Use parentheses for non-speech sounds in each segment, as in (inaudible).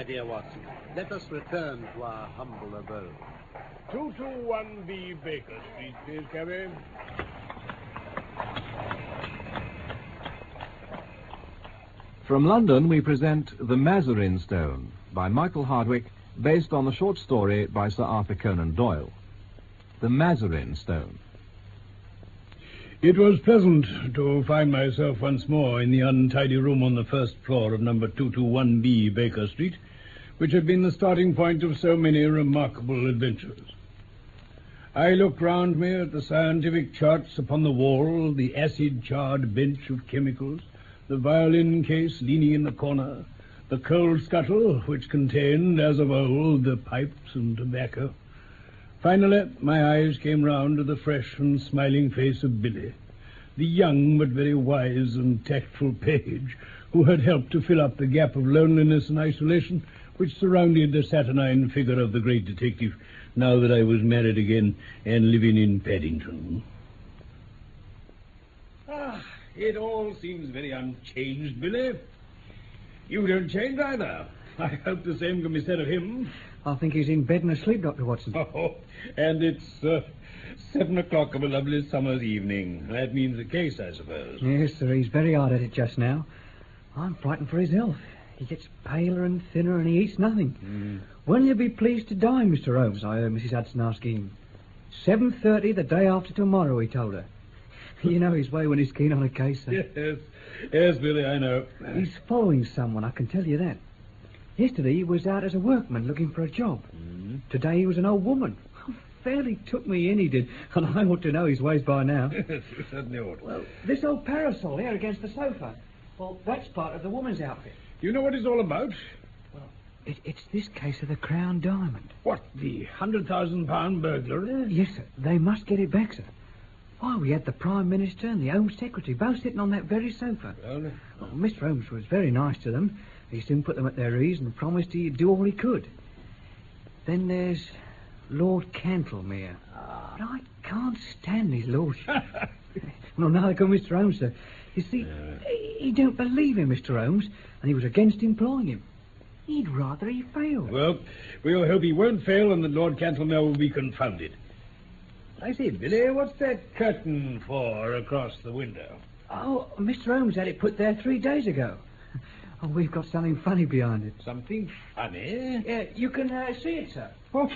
My dear Watson. Let us return to our humble abode. 221B Baker Street, please, Cabby. From London, we present The Mazarin Stone by Michael Hardwick, based on the short story by Sir Arthur Conan Doyle. The Mazarin Stone. It was pleasant to find myself once more in the untidy room on the first floor of number 221B Baker Street, which had been the starting point of so many remarkable adventures. I looked round me at the scientific charts upon the wall, the acid-charred bench of chemicals, the violin case leaning in the corner, the coal scuttle, which contained, as of old, the pipes and tobacco. Finally, my eyes came round to the fresh and smiling face of Billy, the young but very wise and tactful page who had helped to fill up the gap of loneliness and isolation which surrounded the saturnine figure of the great detective now that I was married again and living in Paddington. Ah, it all seems very unchanged, Billy. You don't change either. I hope the same can be said of him. I think he's in bed and asleep, Dr. Watson. (laughs) Oh, and it's uh, seven o'clock of a lovely summer's evening. That means the case, I suppose. Yes, sir, he's very hard at it just now. I'm frightened for his health. He gets paler and thinner and he eats nothing. Mm. When will you'll be pleased to dine, Mr. Holmes, I heard Mrs. Hudson asking. Seven thirty the day after tomorrow, he told her. (laughs) You know his way when he's keen on a case, sir. Yes, yes, Billy, I know. He's following someone, I can tell you that. Yesterday he was out as a workman looking for a job. Mm. Today he was an old woman. Oh, fairly took me in, he did, (laughs) and I ought to know his ways by now. Yes, (laughs) you certainly ought. Well, this old parasol here against the sofa. Well, that's part of the woman's outfit. You know what it's all about? It, it's this case of the Crown Diamond. What, the hundred thousand pound burglar? Uh, yes, sir. They must get it back, sir. Why, we had the Prime Minister and the Home Secretary both sitting on that very sofa. Well, uh, Well, Mr. Holmes was very nice to them. He soon put them at their ease and promised he'd do all he could. Then there's Lord Cantlemere. Ah. But I can't stand his lordship. (laughs) well, neither can Mr. Holmes, sir. You see, he- don't believe in Mr. Holmes, and he was against employing him. He'd rather he failed. well, we'll hope he won't fail and that Lord Cantlemere will be confounded. I say, Billy, what's that curtain for across the window? Oh, Mr. Holmes had it put there three days ago. (laughs) Oh, we've got something funny behind it. Something funny? Yeah, you can uh, see it, sir. Oh,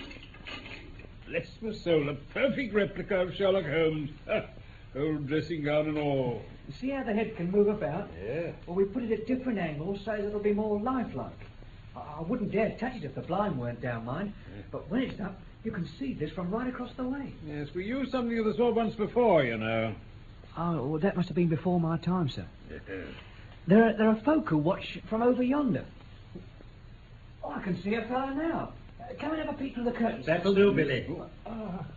bless my soul, a perfect replica of Sherlock Holmes. (laughs) Old dressing gown and all. See how the head can move about? Yeah. Well, we put it at different angles so that it'll be more lifelike. I, I wouldn't dare touch it if the blind weren't down, mind. But when it's up, you can see this from right across the way. Yes, we used something of the sort once before, you know. Oh, well, that must have been before my time, sir. There are, there are folk who watch from over yonder. Oh, I can see a fellow now. Uh, come and have a peek through the curtains. That'll do, Billy.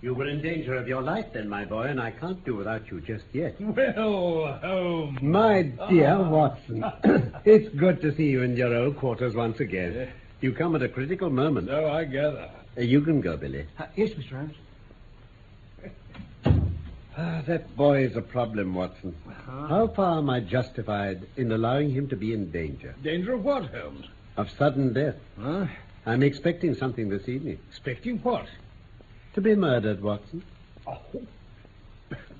You were in danger of your life then, my boy, and I can't do without you just yet. Well, Holmes. My dear Watson, (coughs) it's good to see you in your old quarters once again. You come at a critical moment. So I gather. Uh, you can go, Billy. Uh, yes, Mr. Holmes. Ah, that boy is a problem, Watson. How far am I justified in allowing him to be in danger? Danger of what, Holmes? Of sudden death. Huh? I'm expecting something this evening. Expecting what? to be murdered, Watson. Oh,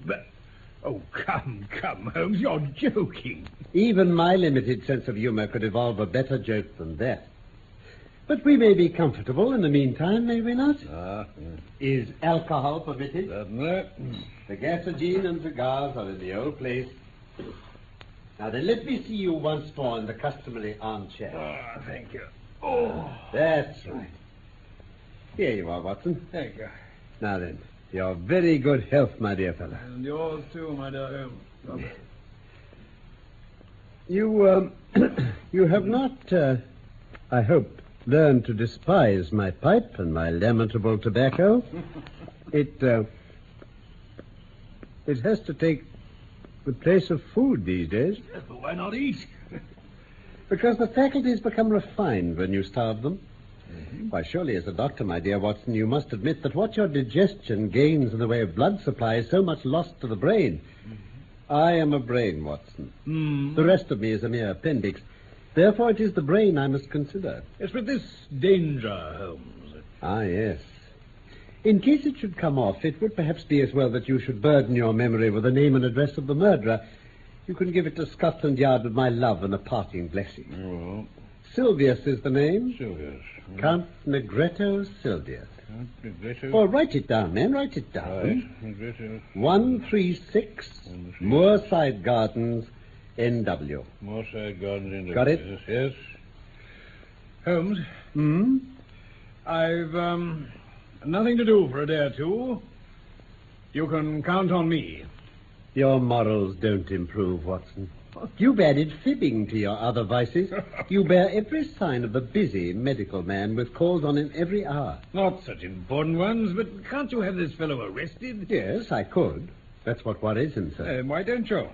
but, (laughs) oh, come, come, Holmes, you're joking. Even my limited sense of humor could evolve a better joke than that. But we may be comfortable in the meantime, may we not? Ah, Is alcohol permitted? certainly. The gasogene and cigars are in the old place. Now then, let me see you once more in the customary armchair. Ah, thank you. Oh, That's right. Here you are, Watson. thank you. Now then, your very good health, my dear fellow. And yours too, my dear Holmes. You, um, (clears throat) you have not, uh, I hope, learned to despise my pipe and my lamentable tobacco. (laughs) It, uh, it has to take the place of food these days. Yes, but why not eat? Because the faculties become refined when you starve them. Why, surely, as a doctor, my dear Watson, you must admit that what your digestion gains in the way of blood supply is so much lost to the brain. I am a brain, Watson. Hmm. The rest of me is a mere appendix. Therefore, it is the brain I must consider. Yes, but this danger, Holmes. Ah, yes. In case it should come off, it would perhaps be as well that you should burden your memory with the name and address of the murderer. You can give it to Scotland Yard with my love and a parting blessing. Oh, Sylvius is the name. Sylvius. Count Negretto Sylvius. Count Negretto. Oh, write it down, man. Write it Right. down. Negretto. 136 Moorside Gardens, NW. Moorside Gardens in Got it? Yes, yes. Holmes, Hmm? I've um, nothing to do for a day or two. You can count on me. Your morals don't improve, Watson. You've added fibbing to your other vices. You bear every sign of a busy medical man with calls on him every hour. Not such important ones, but can't you have this fellow arrested? Yes, I could. That's what worries him, sir. Uh, why don't you?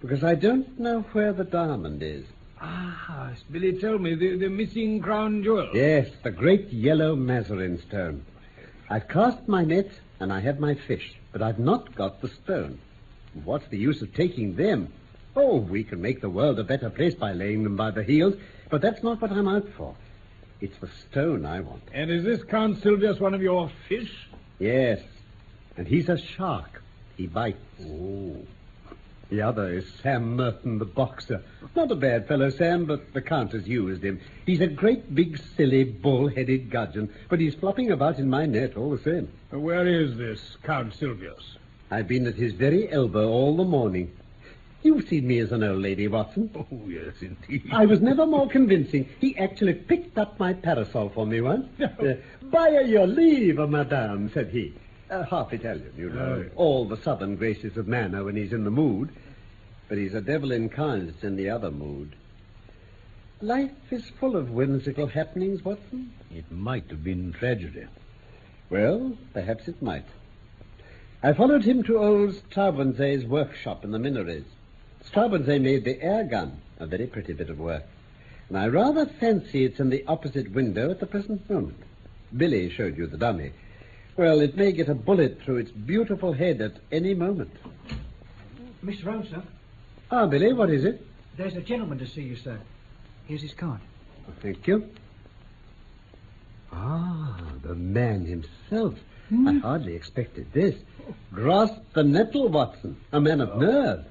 Because I don't know where the diamond is. Ah, Billy told me the, the missing crown jewel. Yes, the great yellow Mazarin stone. I've cast my net and I have my fish, but I've not got the stone. What's the use of taking them? Oh, we can make the world a better place by laying them by the heels, but that's not what I'm out for. It's the stone I want. And is this Count Sylvius one of your fish? Yes, and he's a shark. He bites. Oh. The other is Sam Merton, the boxer. Not a bad fellow, Sam, but the Count has used him. He's a great big, silly, bull-headed gudgeon, but he's flopping about in my net all the same. Where is this Count Sylvius? I've been at his very elbow all the morning. You've seen me as an old lady, Watson. (laughs) Oh, yes, indeed. I was never more convincing. He actually picked up my parasol for me once. Uh, By your leave, madame, said he. Uh, half Italian, you know. Oh. All the southern graces of manner when he's in the mood. But he's a devil incarnate in the other mood. Life is full of whimsical happenings, Watson. It might have been tragedy. Well, perhaps it might. I followed him to old Straubenzee's workshop in the Minories. Straubenzee made the air gun, a very pretty bit of work. And I rather fancy it's in the opposite window at the present moment. Billy showed you the dummy. Well, it may get a bullet through its beautiful head at any moment. Mr. Holmes, sir, Ah, Billy, what is it? there's a gentleman to see you, sir. Here's his card. Thank you. Ah, the man himself. I hardly expected this. Grasp the nettle, Watson. A man of oh. nerve.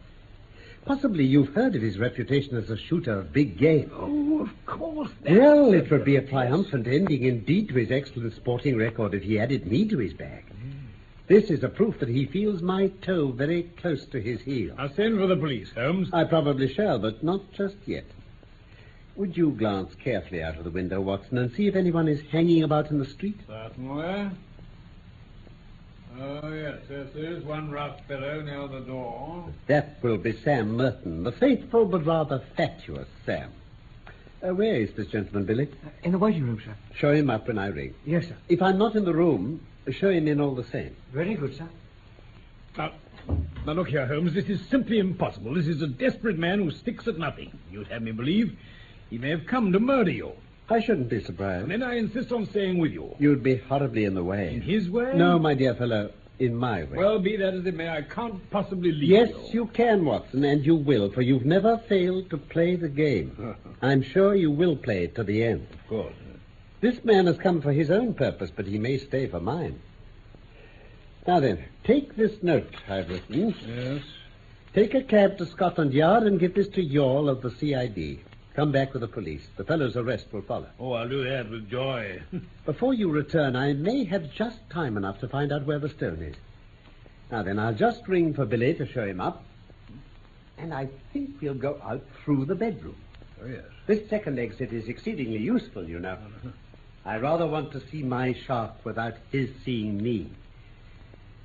Possibly you've heard of his reputation as a shooter of big game. Oh, of course. Well, it would be a triumphant ending indeed to his excellent sporting record if he added me to his bag. This is a proof that he feels my toe very close to his heel. I'll send for the police, Holmes. I probably shall, but not just yet. Would you glance carefully out of the window, Watson, and see if anyone is hanging about in the street? Certainly. Oh, yes, yes, there's one rough fellow near the door. That will be Sam Merton, the faithful but rather fatuous Sam. Uh, where is this gentleman, Billy? Uh, in the waiting room, sir. Show him up when I ring. Yes, sir. If I'm not in the room, show him in all the same. Very good, sir. Now, now, look here, Holmes. This is simply impossible. This is a desperate man who sticks at nothing. You'd have me believe he may have come to murder you. I shouldn't be surprised. And then I insist on staying with you. You'd be horribly in the way. In his way? No, my dear fellow, in my way. Well, be that as it may, I can't possibly leave Yes, you. you can, Watson, and you will, for you've never failed to play the game. (laughs) I'm sure you will play it to the end. Of course. This man has come for his own purpose, but he may stay for mine. Now then, take this note I've written. Yes. Take a cab to Scotland Yard and give this to Youghal of the CID. Come back with the police. The fellow's arrest will follow. Oh, I'll do that with joy. (laughs) Before you return, I may have just time enough to find out where the stone is. Now then, I'll just ring for Billy to show him up. And I think we'll go out through the bedroom. oh, yes. This second exit is exceedingly useful, you know. (laughs) I rather want to see my shark without his seeing me.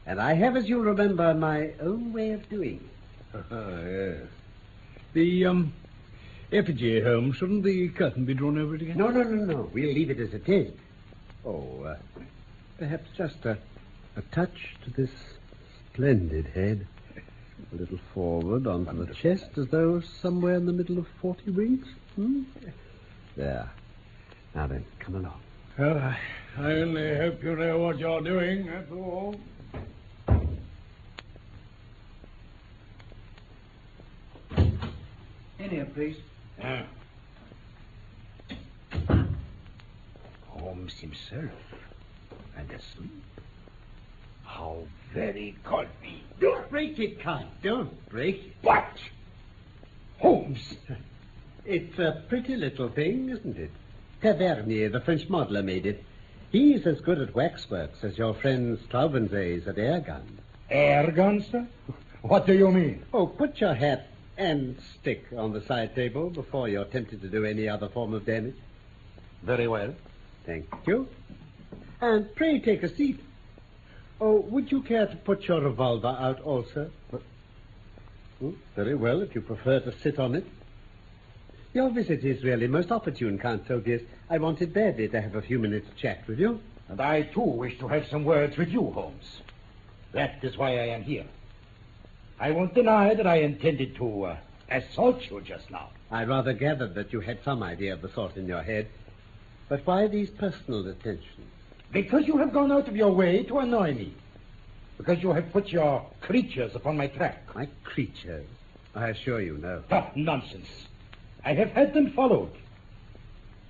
And I have, as you'll remember, my own way of doing it. (laughs) yes. The, um, effigy, Holmes, shouldn't the curtain be drawn over it again? No, no, no, no. We'll leave it as it is. Oh, uh, perhaps just a, a touch to this splendid head. A little forward onto the chest, as though somewhere in the middle of 40 winks. Hmm? There. Now then, come along. Well, I, I only hope you know what you're doing, that's all. In here, please. Ah. Holmes himself. And asleep. How very convenient. Don't break it, Count. Don't break it. What? Holmes! It's a pretty little thing, isn't it? Tavernier, the French modeler, made it. He's as good at waxworks as your friend Straubenzee is at air guns. Air guns, sir? What do you mean? Oh, put your hat and stick on the side table before you're tempted to do any other form of damage. Very well. Thank you. And pray take a seat. Oh, would you care to put your revolver out also? Oh, very well, if you prefer to sit on it. Your visit is really most opportune, Count Sylvius. I wanted badly to have a few minutes chat with you. And I, too, wish to have some words with you, Holmes. That is why I am here. I won't deny that I intended to uh, assault you just now. I rather gathered that you had some idea of the sort in your head. But why these personal attentions? Because you have gone out of your way to annoy me. Because you have put your creatures upon my track. My creatures. I assure you, no. Oh, nonsense. I have had them followed.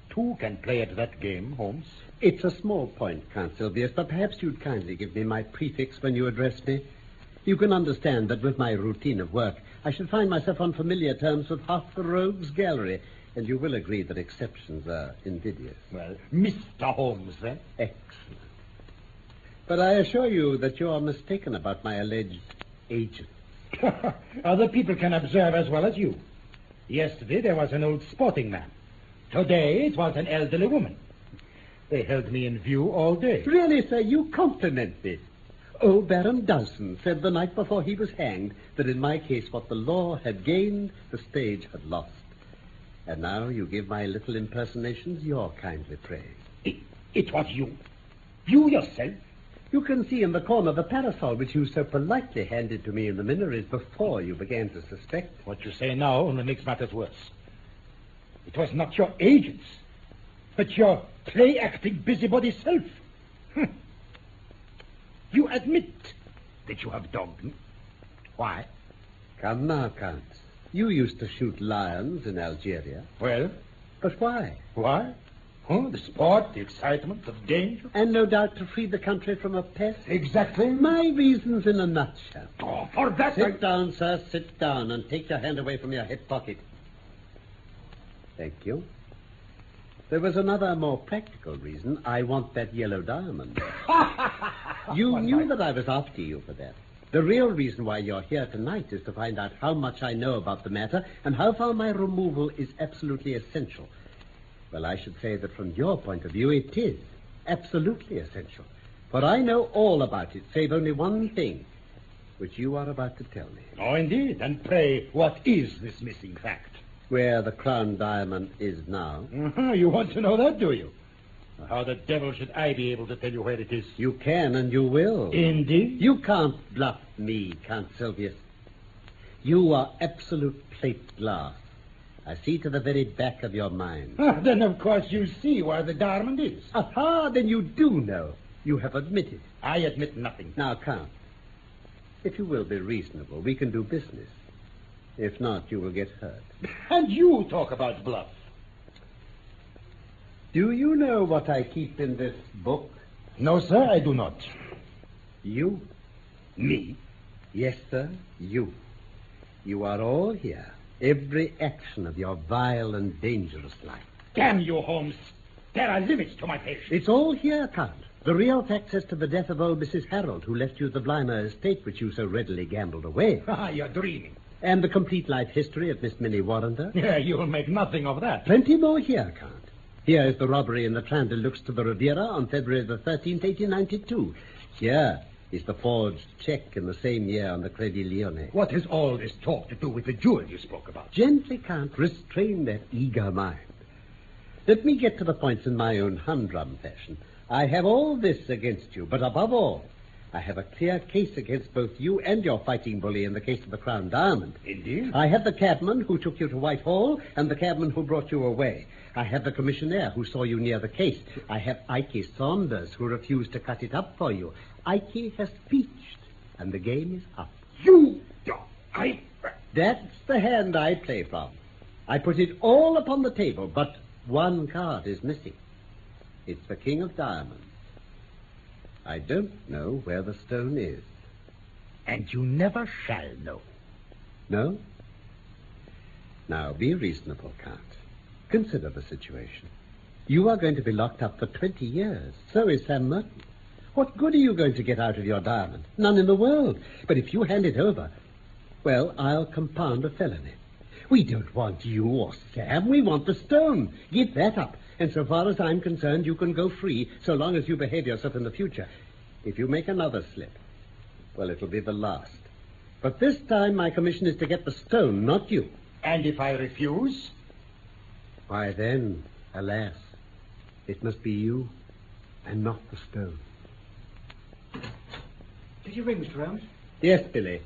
Two can play at that game, Holmes. It's a small point, Count Sylvius, but perhaps you'd kindly give me my prefix when you address me. You can understand that with my routine of work, I should find myself on familiar terms with half the rogues gallery, and you will agree that exceptions are invidious. Well, Mr. Holmes, then. Excellent. But I assure you that you are mistaken about my alleged agent. (laughs) Other people can observe as well as you. Yesterday there was an old sporting man. Today it was an elderly woman. They held me in view all day. Really, sir, you compliment me. Old Baron Dawson said the night before he was hanged that in my case what the law had gained, the stage had lost. And now you give my little impersonations your kindly praise. It, it was you. You yourself. You can see in the corner the parasol which you so politely handed to me in the Minories before you began to suspect. What you say now only makes matters worse. It was not your agents, but your play acting busybody self. Hm. You admit that you have dogged me. Why? Come now, Count. You used to shoot lions in Algeria. Well, But why? why? Huh? The sport, the excitement, the danger. And no doubt to free the country from a pest. Exactly. My reasons in a nutshell. Oh, for that. Sit down, sir. Sit down and take your hand away from your hip pocket. Thank you. There was another more practical reason. I want that yellow diamond. (laughs) you knew that I was after you for that. The real reason why you're here tonight is to find out how much I know about the matter and how far my removal is absolutely essential. Well, I should say that from your point of view, it is absolutely essential. For I know all about it, save only one thing, which you are about to tell me. Oh, indeed. And pray, what is this missing fact? Where the crown diamond is now. Uh-huh. You want to know that, do you? How the devil should I be able to tell you where it is? You can and you will. Indeed. You can't bluff me, Count Sylvius. You are absolute plate glass. I see to the very back of your mind. Ah, then, of course, you see where the diamond is. Aha, then you do know. You have admitted. I admit nothing. Now, Count, if you will be reasonable, we can do business. If not, you will get hurt. And you talk about bluff. Do you know what I keep in this book? No, sir, I do not. You? Me? Yes, sir, you. You are all here. Every action of your vile and dangerous life. Damn you, Holmes. There are limits to my patience. It's all here, Count. The real facts as to the death of old Mrs. Harold, who left you the Blymer estate which you so readily gambled away. (laughs) Ah, you're dreaming. And the complete life history of Miss Minnie Warrender. (laughs) Yeah, you'll make nothing of that. Plenty more here, Count. Here is the robbery in the Train de Luxe to the Riviera on February the 13th, 1892. Here is the forged check in the same year on the Credit Lyonnais. What has all this talk to do with the jewel you spoke about? Gently, Count. Restrain that eager mind. Let me get to the points in my own humdrum fashion. I have all this against you, but above all, I have a clear case against both you and your fighting bully in the case of the Crown Diamond. Indeed? I have the cabman who took you to Whitehall and the cabman who brought you away. I have the commissionaire who saw you near the case. I have Ike Sanders who refused to cut it up for you. Ike has peached, and the game is up. You... I... That's the hand I play from. I put it all upon the table, but one card is missing. It's the King of Diamonds. I don't know where the stone is. And you never shall know. No? Now, be reasonable, Count. Consider the situation. You are going to be locked up for 20 years. So is Sam Merton. What good are you going to get out of your diamond? None in the world. But if you hand it over, well, I'll compound a felony. We don't want you or Sam. We want the stone. Give that up. And so far as I'm concerned, you can go free so long as you behave yourself in the future. If you make another slip, well, it'll be the last. But this time my commission is to get the stone, not you. And if I refuse? Why then, alas, it must be you and not the stone. Did you ring, Mr. Holmes? Yes, Billy.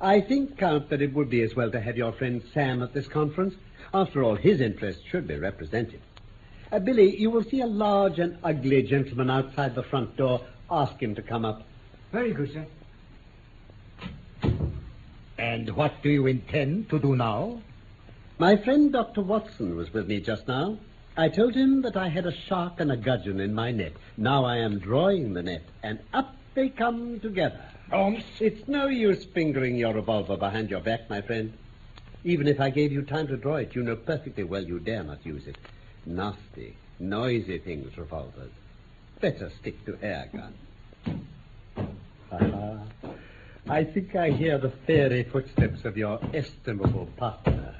I think, Count, that it would be as well to have your friend Sam at this conference. After all, his interests should be represented. Uh, Billy, you will see a large and ugly gentleman outside the front door. Ask him to come up. Very good, sir. And what do you intend to do now? My friend Dr. Watson was with me just now. I told him that I had a shark and a gudgeon in my net. Now I am drawing the net, and up they come together. Holmes? It's no use fingering your revolver behind your back, my friend. Even if I gave you time to draw it, you know perfectly well you dare not use it. Nasty, noisy things, revolvers. Better stick to air gun. Ah, I think I hear the fairy footsteps of your estimable partner.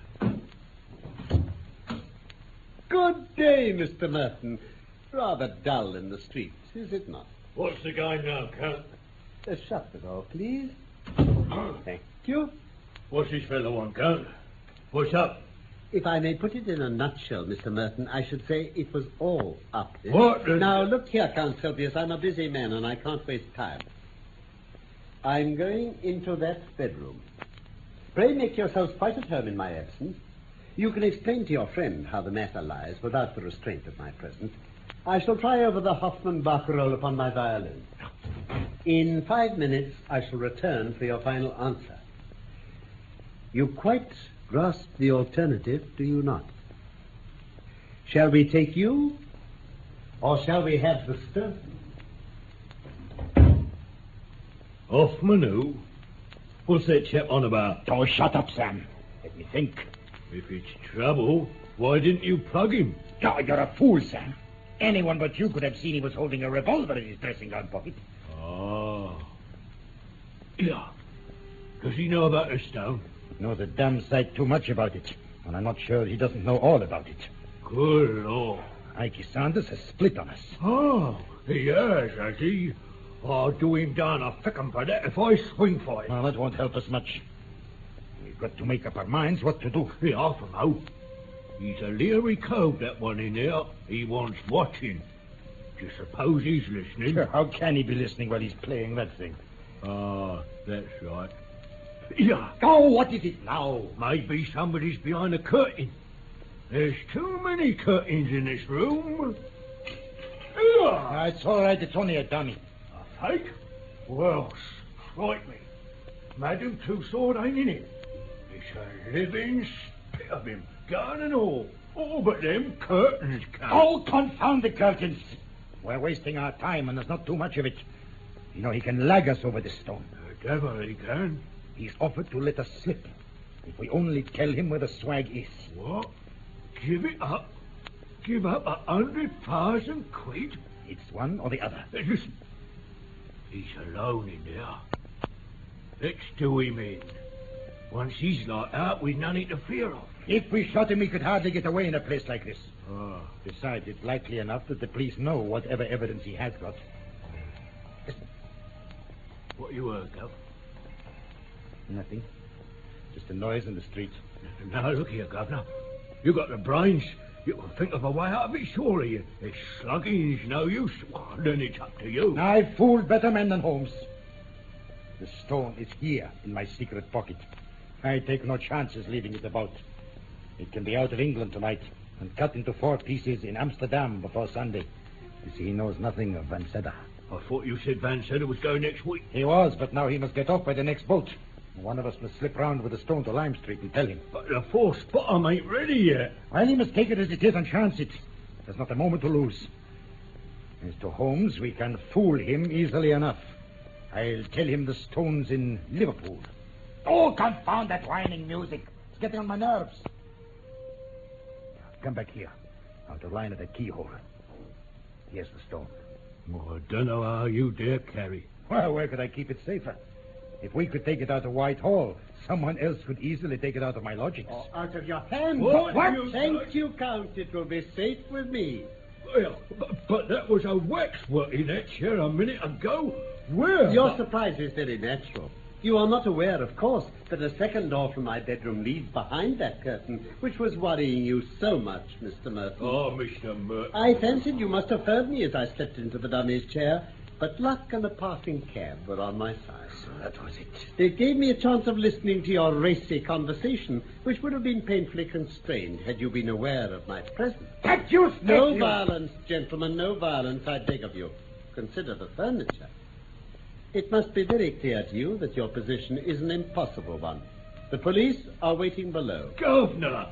Good day, Mr. Merton. Rather dull in the streets, is it not? What's the game now, Count? Uh, shut the door, please. (clears throat) Thank you. What's this fellow want, Count? What's up? If I may put it in a nutshell, Mr. Merton, I should say it was all up. What Now, look here, Count Sylvius. I'm a busy man and I can't waste time. I'm going into that bedroom. Pray make yourselves quite at home in my absence. You can explain to your friend how the matter lies without the restraint of my presence. I shall try over the Hoffman barcarolle upon my violin. In five minutes, I shall return for your final answer. You quite grasp the alternative, do you not? Shall we take you, or shall we have the stone? Hoffman who? What's that chap on about? Oh, shut up, Sam. Let me think. If it's trouble, why didn't you plug him? Oh, you're a fool, Sam. Anyone but you could have seen he was holding a revolver in his dressing-gown pocket. Ah. Yeah. Does he know about the stone? Knows a damn sight too much about it. And I'm not sure he doesn't know all about it. Good Lord. Ike Sanders has split on us. Oh, he has, has he? I'll do him down a fickum for that if I swing for it. Well, that won't help us much. We've got to make up our minds what to do. Yeah, I don't know. He's a leery cove, that one in there. He wants watching. Do you suppose he's listening? Sure, How can he be listening while he's playing that thing? Ah, that's right. Yeah, Oh, what is it now? maybe somebody's behind a curtain. There's too many curtains in this room. Yeah, Ah, it's all right. It's only a dummy. a fake? Well, strike me. Madame Tussaud ain't in it. It's a living spit of him, gun and all. Oh, but them curtains can't. Oh, confound the curtains. We're wasting our time, and there's not too much of it. You know, he can lag us over this stone. The devil he can. He's offered to let us slip if we only tell him where the swag is. What? Give it up? Give up a hundred thousand quid? It's one or the other. Listen. He's alone in there. Let's do him in. Once he's locked out, we've nothing to fear of. If we shot him, he could hardly get away in a place like this. Ah, Besides, it's likely enough that the police know whatever evidence he has got. Listen. what you heard, Gov? Nothing. Just a noise in the street. Now, look here, Governor. You got the brains. You can think of a way out of it, surely. If slugging's no use, well, then it's up to you. I've fooled better men than Holmes. The stone is here in my secret pocket. I take no chances leaving it about. It can be out of England tonight and cut into four pieces in Amsterdam before Sunday. You see, he knows nothing of Van Seddar. I thought you said Van Seddar was going next week. He was, but now he must get off by the next boat. One of us must slip round with a stone to Lime Street and tell him. But the fourth bottom ain't ready yet. Well, he must take it as it is and chance it. There's not a moment to lose. As to Holmes, we can fool him easily enough. I'll tell him the stone's in Liverpool. Oh, confound that whining music. It's getting on my nerves. Come back here. Out of line of the keyhole. Here's the stone. Oh, I don't know how you dare carry. Well, where could I keep it safer? If we could take it out of Whitehall, someone else could easily take it out of my lodgings. Oh, out of your hand. What? You- Thank you, Count. It will be safe with me. Well, but, but that was a waxwork in that chair a minute ago. Where? Your surprise is very natural. You are not aware, of course, that a second door from my bedroom leads behind that curtain, which was worrying you so much, Mr. Merton. Ah, oh, Mr. Merton. I fancied you must have heard me as I slipped into the dummy's chair, but luck and a passing cab were on my side. So that was it. They gave me a chance of listening to your racy conversation, which would have been painfully constrained had you been aware of my presence. That you No violence, gentlemen, no violence, I beg of you. Consider the furniture. It must be very clear to you that your position is an impossible one. The police are waiting below. Governor.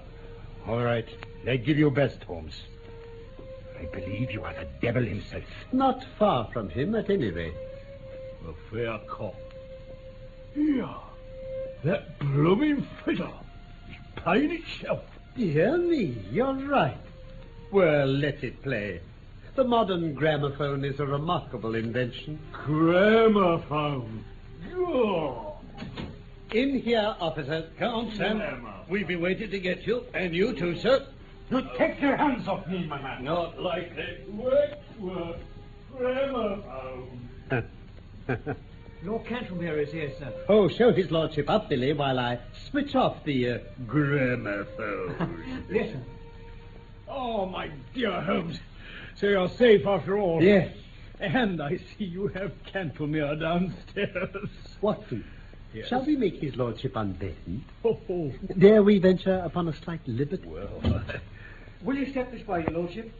All right. They give you best, Holmes. I believe you are the devil himself. Not far from him, at any rate. A fair cop. Here. That blooming fiddle is playing itself. Dear me, you're right. Well, let it play. The modern gramophone is a remarkable invention. Gramophone. Oh. In here, officer. Count, Sam. We've been waiting to get you, and you too, sir. You take your hands off me, my man. Not like that. Waxwork. Gramophone. Lord Cantlemere is here, sir. Oh, show his lordship up, Billy, while I switch off the uh, gramophone. (laughs) Yes, sir. Oh, my dear Holmes. So you're safe after all. yes. And I see you have Cantlemere downstairs. Watson, Yes. shall we make his lordship unbuttoned? Oh, oh. Dare we venture upon a slight liberty? well. (laughs) Will you step this way, your lordship?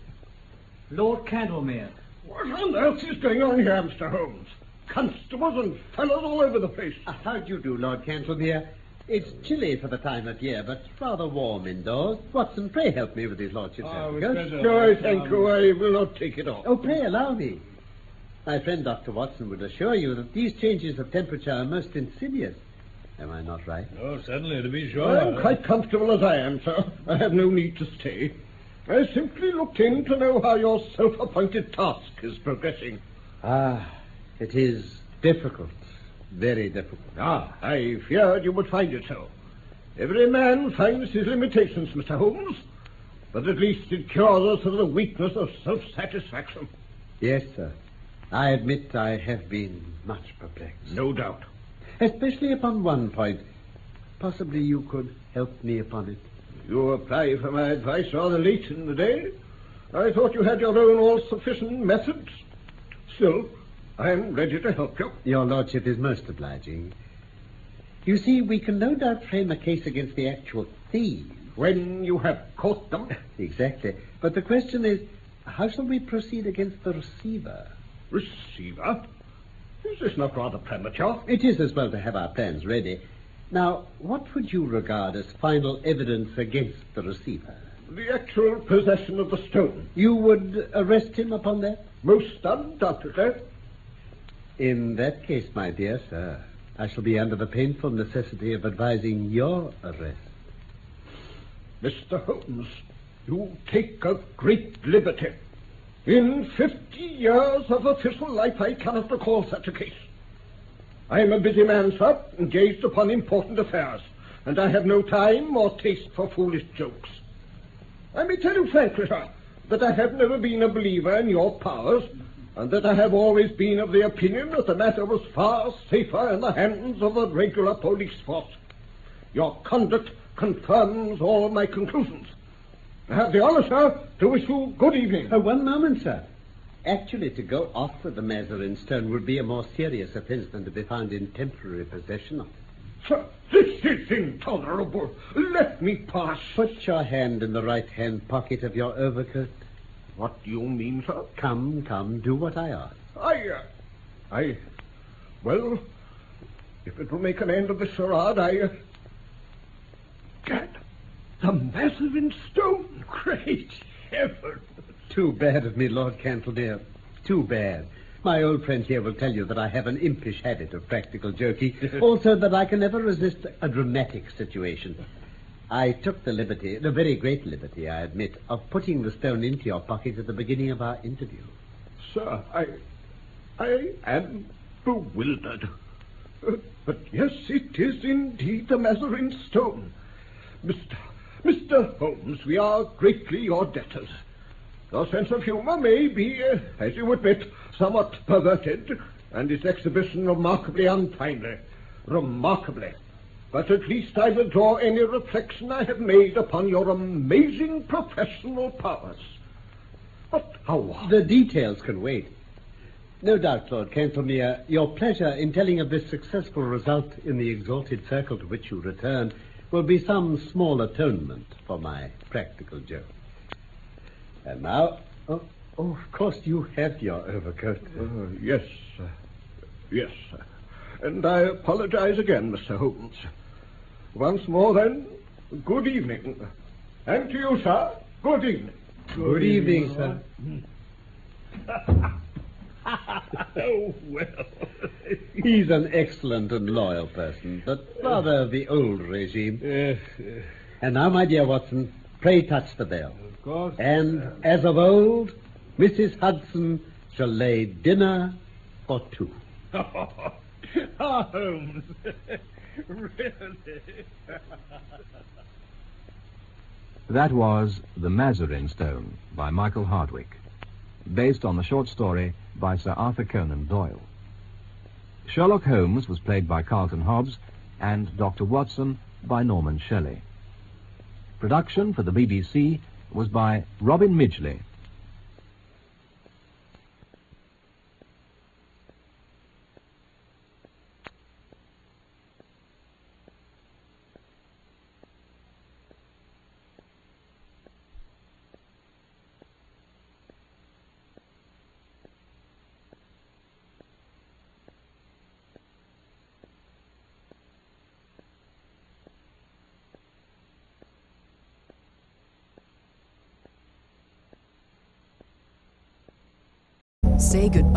Lord Cantlemere. What on earth is going on here, Mr. Holmes? Constables and fellows all over the place. Uh, how do you do, Lord Cantlemere? It's chilly for the time of year, but rather warm indoors. Watson, pray help me with his lordship's Oh, it's overcoat. better. No, thank you. I will not take it off. Oh, pray allow me. My friend Dr. Watson would assure you that these changes of temperature are most insidious. Am I not right? Oh, certainly, to be sure. I'm quite comfortable as I am, sir. I have no need to stay. I simply looked in to know how your self-appointed task is progressing. Ah, it is difficult. Very difficult. Ah, I feared you would find it so. Every man finds his limitations, Mr. Holmes. But at least it cures us of the weakness of self-satisfaction. Yes, sir. I admit I have been much perplexed. No doubt. Especially upon one point. Possibly you could help me upon it. You apply for my advice rather late in the day. I thought you had your own all-sufficient methods. Still, I am ready to help you. Your lordship is most obliging. You see, we can no doubt frame a case against the actual thieves. When you have caught them, (laughs) Exactly. But the question is, how shall we proceed against the receiver? receiver. Is this not rather premature? It is as well to have our plans ready. Now, what would you regard as final evidence against the receiver? The actual possession of the stone. You would arrest him upon that? Most undoubtedly. In that case, my dear sir, I shall be under the painful necessity of advising your arrest. Mr. Holmes, you take a great liberty. In fifty years of official life, I cannot recall such a case. I am a busy man, sir, engaged upon important affairs, and I have no time or taste for foolish jokes. I may tell you frankly, sir, that I have never been a believer in your powers, and that I have always been of the opinion that the matter was far safer in the hands of a regular police force. Your conduct confirms all my conclusions. I have the honor, sir, to wish you good evening. Uh, one moment, sir. Actually, to go off with the Mazarin stone would be a more serious offense than to be found in temporary possession of it. Sir, this is intolerable. Let me pass. Put your hand in the right hand pocket of your overcoat. What do you mean, sir? Come, come, do what I ask. I, uh, I, well, if it will make an end of the charade, I, uh, Gad, the Mazarin stone. (laughs) Great heaven. Too bad of me, Lord Cantlemere. Too bad. My old friend here will tell you that I have an impish habit of practical joking. (laughs) also that I can never resist a dramatic situation. I took the liberty, the very great liberty, I admit, of putting the stone into your pocket at the beginning of our interview. Sir, I, I am bewildered. Uh, but yes, it is indeed the Mazarin stone. Mr. Mr. Holmes, we are greatly your debtors. Your sense of humor may be, uh, as you admit, somewhat perverted, and its exhibition remarkably untimely. Remarkably. But at least I withdraw any reflection I have made upon your amazing professional powers. But how? The details can wait. No doubt, Lord Cantlemere, your pleasure in telling of this successful result in the exalted circle to which you return will be some small atonement for my practical joke. And now, oh, oh of course, you have your overcoat. Uh, yes, uh, yes. sir. And I apologize again, Mr. Holmes. Once more, then, good evening. And to you, sir, good evening. Good, good evening, sir. (laughs) oh, well. (laughs) He's an excellent and loyal person, but rather the old regime. Yes. And now, my dear Watson, pray touch the bell. Of course. And, as of old, Mrs. Hudson shall lay dinner for two. Ah, (laughs) Holmes. (laughs) really? (laughs) That was The Mazarin Stone by Michael Hardwick, based on the short story by Sir Arthur Conan Doyle. Sherlock Holmes was played by Carlton Hobbs and Dr. Watson by Norman Shelley. Production for the BBC was by Robin Midgley.